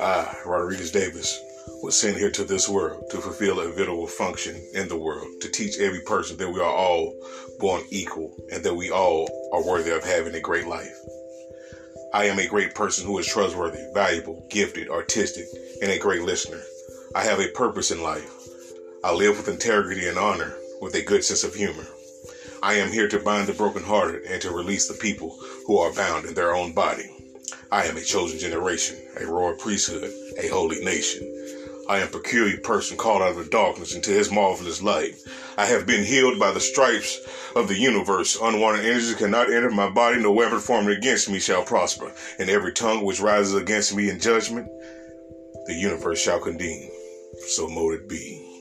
I, Rodriguez Davis, was sent here to this world to fulfill a vital function in the world, to teach every person that we are all born equal and that we all are worthy of having a great life. I am a great person who is trustworthy, valuable, gifted, artistic, and a great listener. I have a purpose in life. I live with integrity and honor, with a good sense of humor. I am here to bind the brokenhearted and to release the people who are bound in their own body. I am a chosen generation, a royal priesthood, a holy nation. I am a peculiar person called out of the darkness into his marvelous light. I have been healed by the stripes of the universe. Unwanted energy cannot enter my body. No weapon formed against me shall prosper. And every tongue which rises against me in judgment, the universe shall condemn. So mote it be.